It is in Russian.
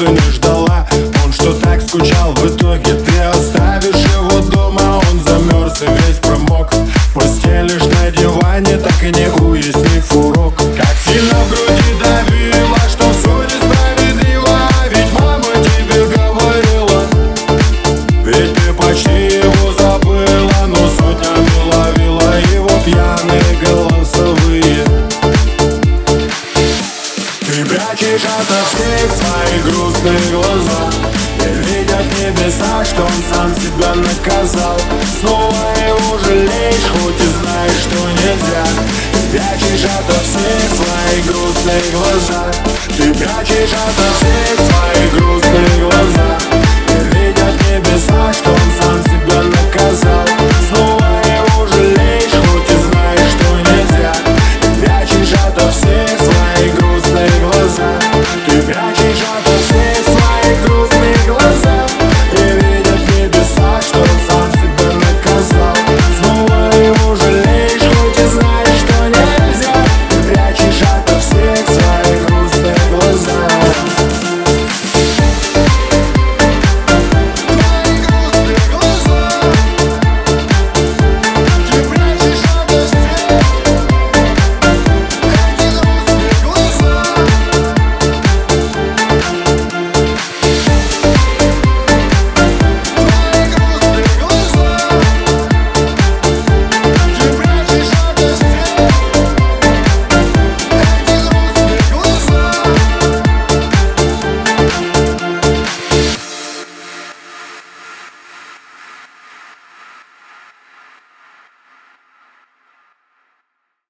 ты не ждала. Он что так скучал, в итоге ты оставишь его дома. Он замерз и весь промок. Постелишь на диване, так и не уяснив Ты прячешь ото всех свои грустные глаза. И видят небеса, что он сам себя наказал. Снова его жалеешь, хоть и знаешь, что нельзя. Ты прячешь ото всех свои грустные глаза. Ты прячешь ото всех свои грустные pra